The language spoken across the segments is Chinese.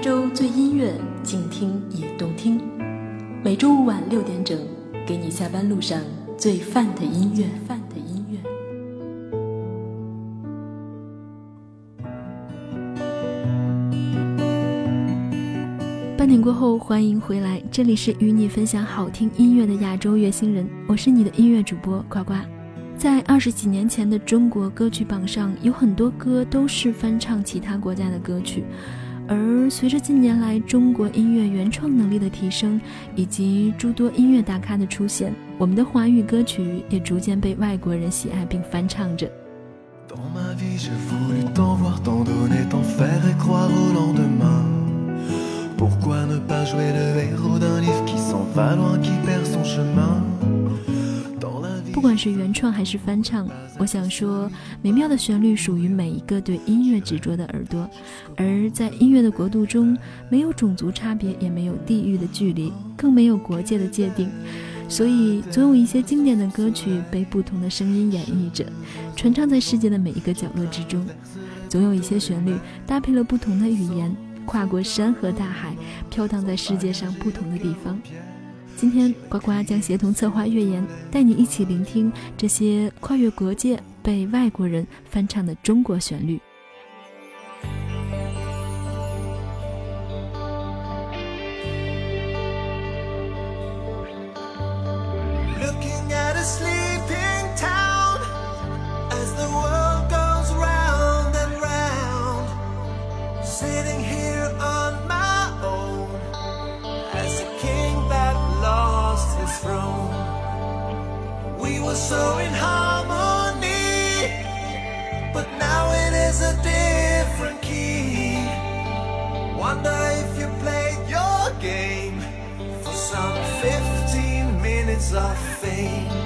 洲最音乐，静听也动听。每周五晚六点整，给你下班路上最范的音乐。范的音乐。半点过后，欢迎回来，这里是与你分享好听音乐的亚洲乐星人，我是你的音乐主播呱呱。在二十几年前的中国歌曲榜上，有很多歌都是翻唱其他国家的歌曲。而随着近年来中国音乐原创能力的提升，以及诸多音乐大咖的出现，我们的华语歌曲也逐渐被外国人喜爱并翻唱着。不管是原创还是翻唱，我想说，美妙的旋律属于每一个对音乐执着的耳朵。而在音乐的国度中，没有种族差别，也没有地域的距离，更没有国界的界定。所以，总有一些经典的歌曲被不同的声音演绎着，传唱在世界的每一个角落之中。总有一些旋律搭配了不同的语言，跨过山河大海，飘荡在世界上不同的地方。今天，呱呱将协同策划月言，带你一起聆听这些跨越国界、被外国人翻唱的中国旋律。Of fame.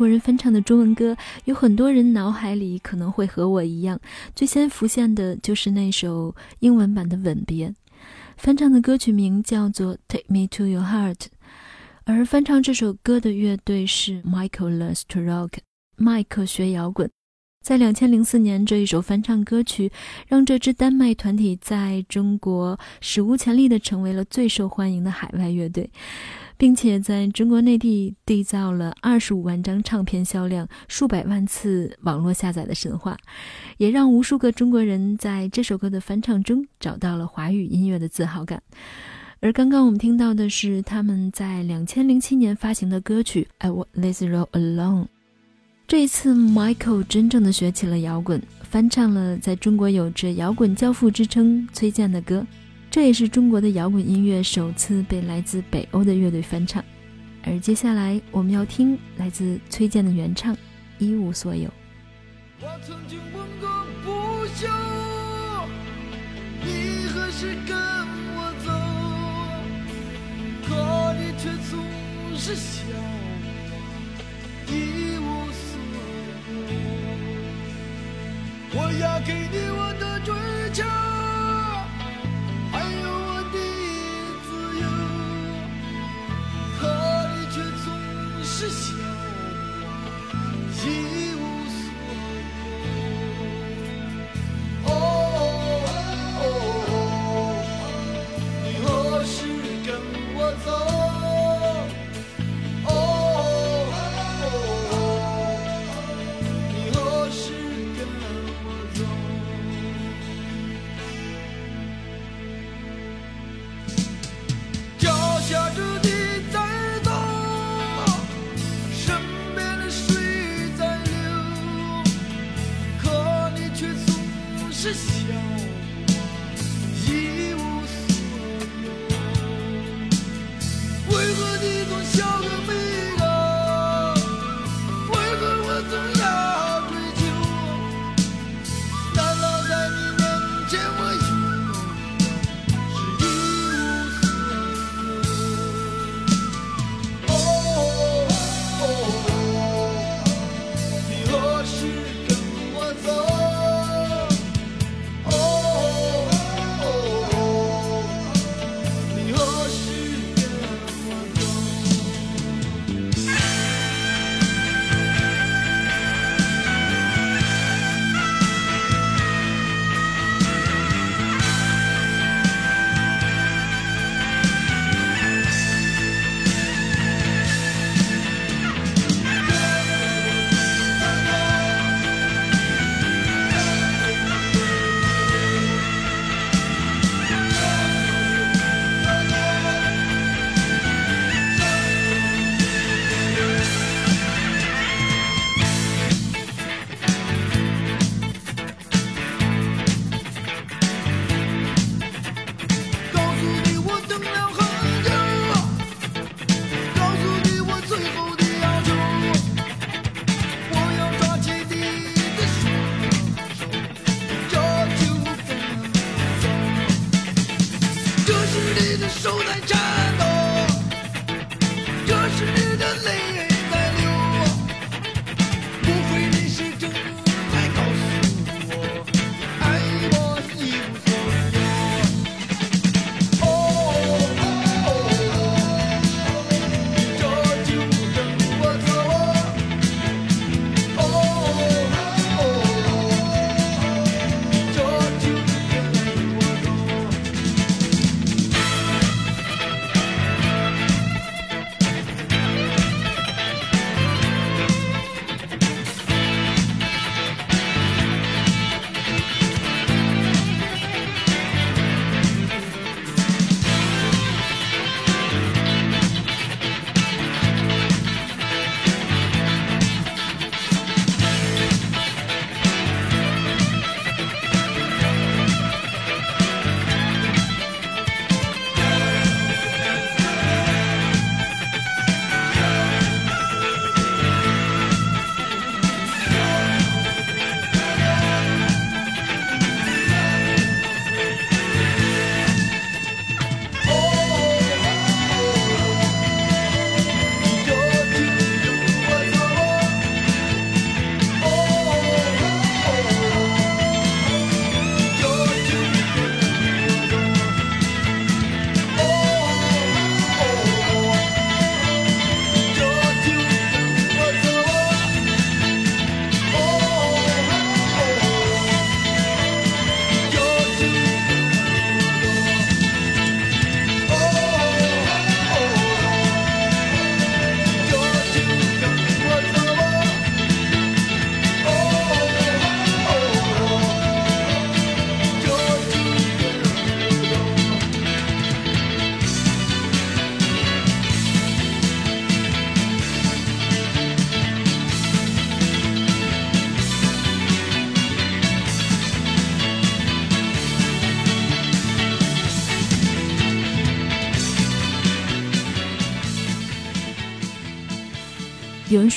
国人翻唱的中文歌，有很多人脑海里可能会和我一样，最先浮现的就是那首英文版的《吻别》。翻唱的歌曲名叫做《Take Me to Your Heart》，而翻唱这首歌的乐队是 Michael Loves to Rock，麦克学摇滚。在两千零四年，这一首翻唱歌曲让这支丹麦团体在中国史无前例地成为了最受欢迎的海外乐队，并且在中国内地缔造了二十五万张唱片销量、数百万次网络下载的神话，也让无数个中国人在这首歌的翻唱中找到了华语音乐的自豪感。而刚刚我们听到的是他们在两千零七年发行的歌曲《I Want This Road Alone》。这一次，Michael 真正的学起了摇滚，翻唱了在中国有着“摇滚教父”之称崔健的歌，这也是中国的摇滚音乐首次被来自北欧的乐队翻唱。而接下来我们要听来自崔健的原唱《一无所有》。我曾经问个不休，你何时跟我走？可你却总是笑我一无。我要给你我的追求，还有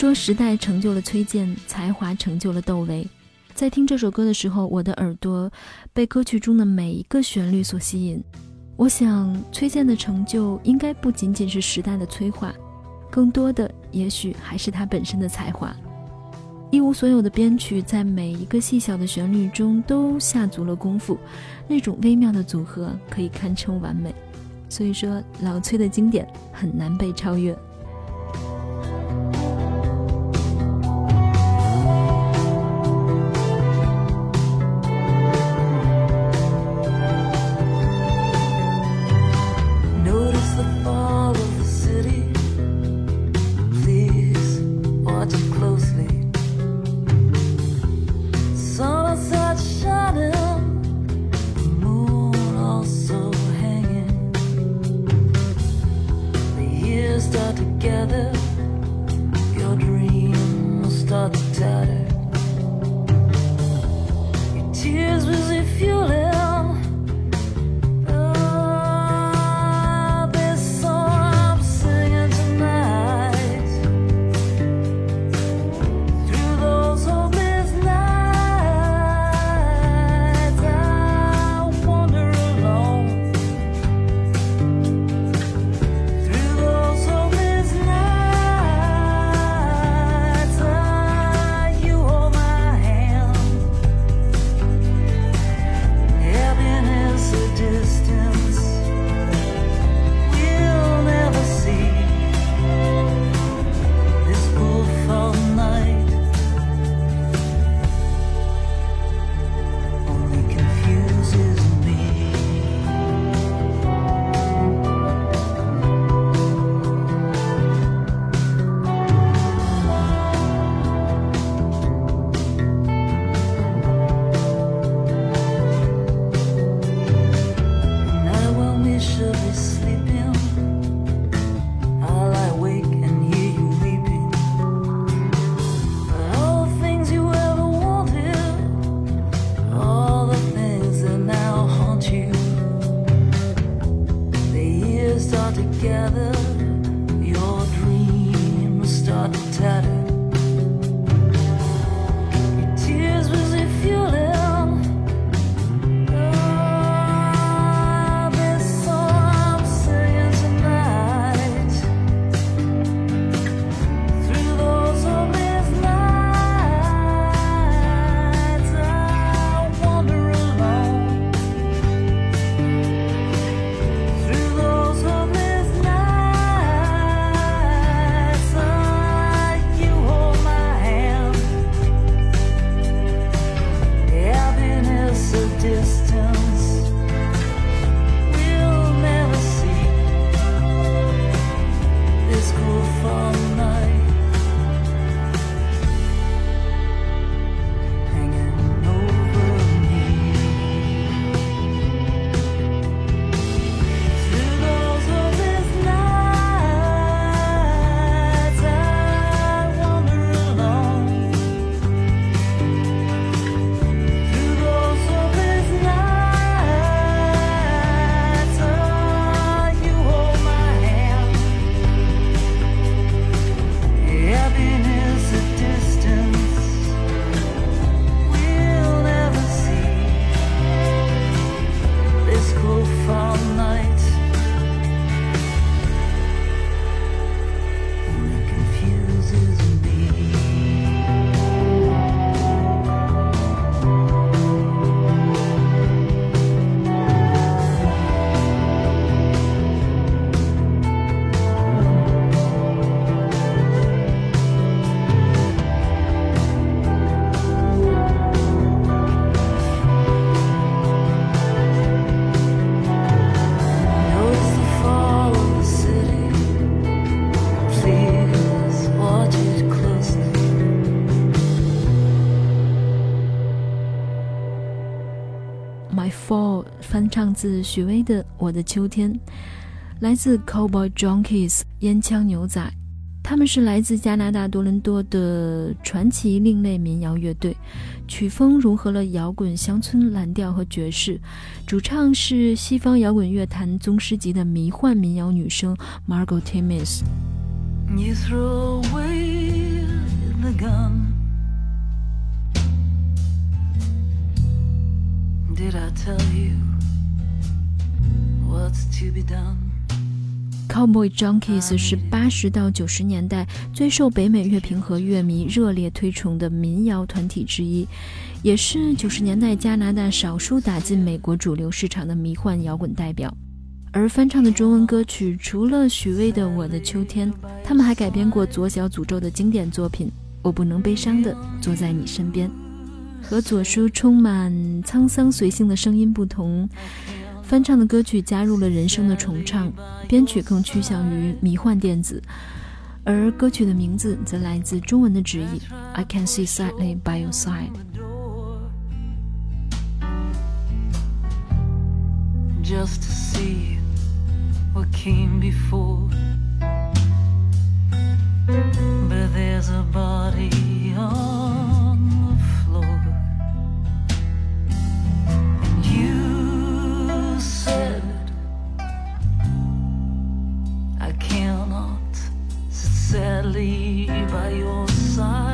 说，时代成就了崔健，才华成就了窦唯。在听这首歌的时候，我的耳朵被歌曲中的每一个旋律所吸引。我想，崔健的成就应该不仅仅是时代的催化，更多的也许还是他本身的才华。一无所有的编曲，在每一个细小的旋律中都下足了功夫，那种微妙的组合可以堪称完美。所以说，老崔的经典很难被超越。自许巍的《我的秋天》，来自 Cowboy Junkies 烟枪牛仔，他们是来自加拿大多伦多的传奇另类民谣乐队，曲风融合了摇滚、乡村蓝调和爵士，主唱是西方摇滚乐坛宗师级的迷幻民谣女声 Margot Timmins。You throw away the gun. Did I tell you Cowboy Junkies 是八十到九十年代最受北美乐评和乐迷热烈推崇的民谣团体之一，也是九十年代加拿大少数打进美国主流市场的迷幻摇滚代表。而翻唱的中文歌曲，除了许巍的《我的秋天》，他们还改编过左小诅咒的经典作品《我不能悲伤的坐在你身边》。和左叔充满沧桑随性的声音不同。翻唱的歌曲加入了人声的重唱，编曲更趋向于迷幻电子，而歌曲的名字则来自中文的直译 "I can see sadly by your side"。Just to see what came before. But there's a body on sadly by your side.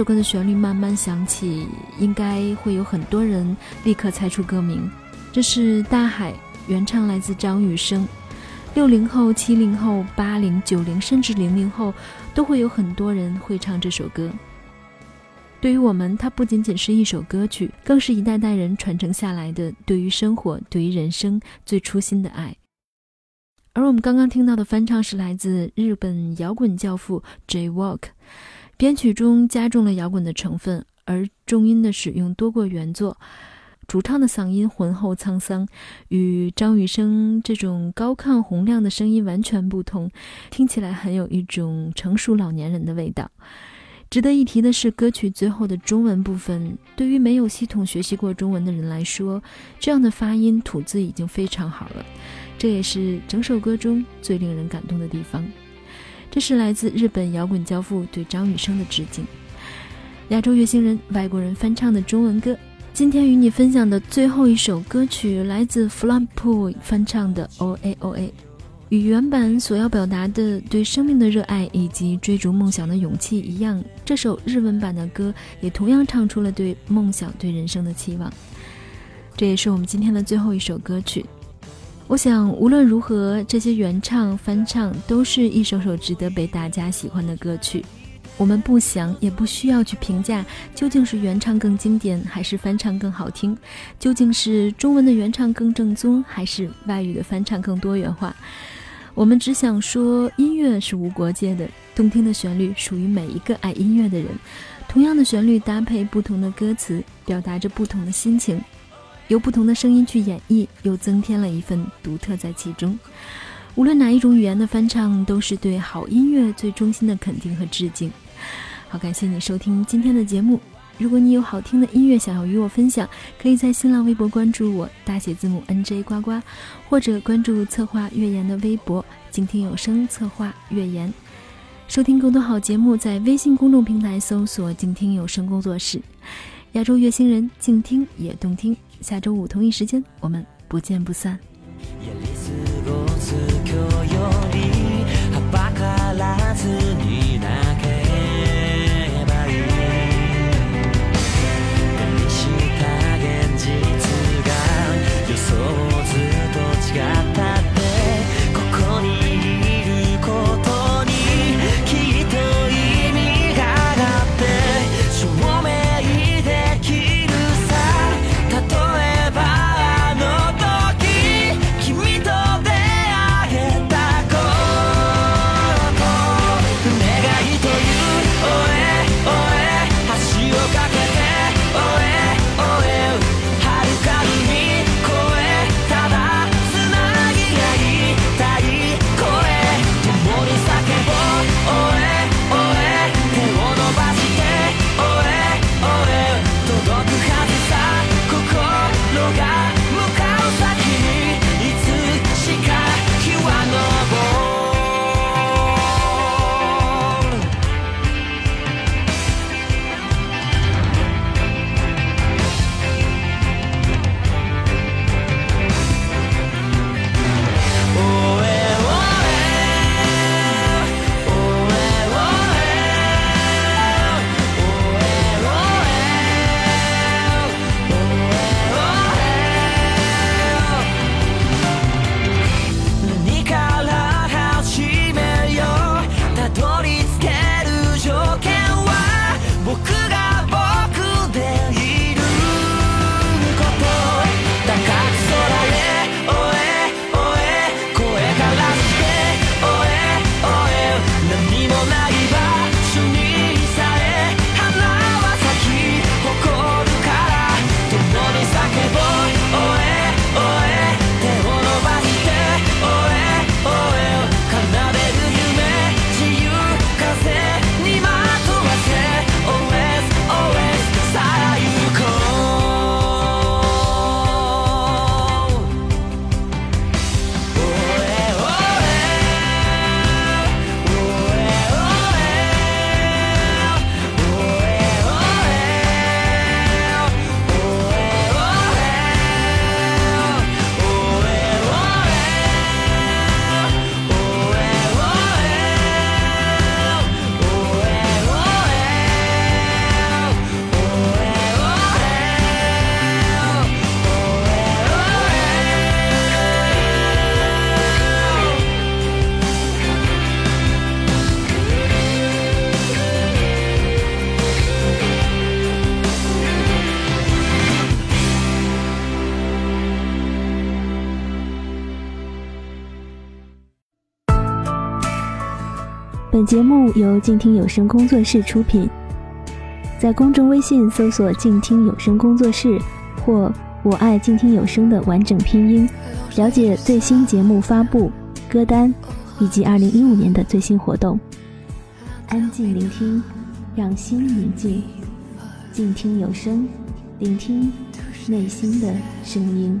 这首歌的旋律慢慢响起，应该会有很多人立刻猜出歌名。这是《大海》，原唱来自张雨生。六零后、七零后、八零、九零，甚至零零后，都会有很多人会唱这首歌。对于我们，它不仅仅是一首歌曲，更是一代代人传承下来的对于生活、对于人生最初心的爱。而我们刚刚听到的翻唱是来自日本摇滚教父 J-Walk。编曲中加重了摇滚的成分，而重音的使用多过原作。主唱的嗓音浑厚沧桑，与张雨生这种高亢洪亮的声音完全不同，听起来很有一种成熟老年人的味道。值得一提的是，歌曲最后的中文部分，对于没有系统学习过中文的人来说，这样的发音吐字已经非常好了。这也是整首歌中最令人感动的地方。这是来自日本摇滚教父对张雨生的致敬。亚洲月星人外国人翻唱的中文歌，今天与你分享的最后一首歌曲来自 Flampool 翻唱的 O A O A，与原版所要表达的对生命的热爱以及追逐梦想的勇气一样，这首日文版的歌也同样唱出了对梦想、对人生的期望。这也是我们今天的最后一首歌曲。我想，无论如何，这些原唱、翻唱都是一首首值得被大家喜欢的歌曲。我们不想也不需要去评价究竟是原唱更经典还是翻唱更好听，究竟是中文的原唱更正宗还是外语的翻唱更多元化。我们只想说，音乐是无国界的，动听的旋律属于每一个爱音乐的人。同样的旋律搭配不同的歌词，表达着不同的心情，由不同的声音去演绎，又增添了一份独特在其中。无论哪一种语言的翻唱，都是对好音乐最衷心的肯定和致敬。好，感谢你收听今天的节目。如果你有好听的音乐想要与我分享，可以在新浪微博关注我，大写字母 N J 呱呱，或者关注策划月言的微博，静听有声策划月言。收听更多好节目，在微信公众平台搜索“静听有声工作室”。亚洲月星人，静听也动听。下周五同一时间，我们不见不散。本节目由静听有声工作室出品，在公众微信搜索“静听有声工作室”或“我爱静听有声”的完整拼音，了解最新节目发布、歌单以及二零一五年的最新活动。安静聆听，让心宁静，静听有声，聆听内心的声音。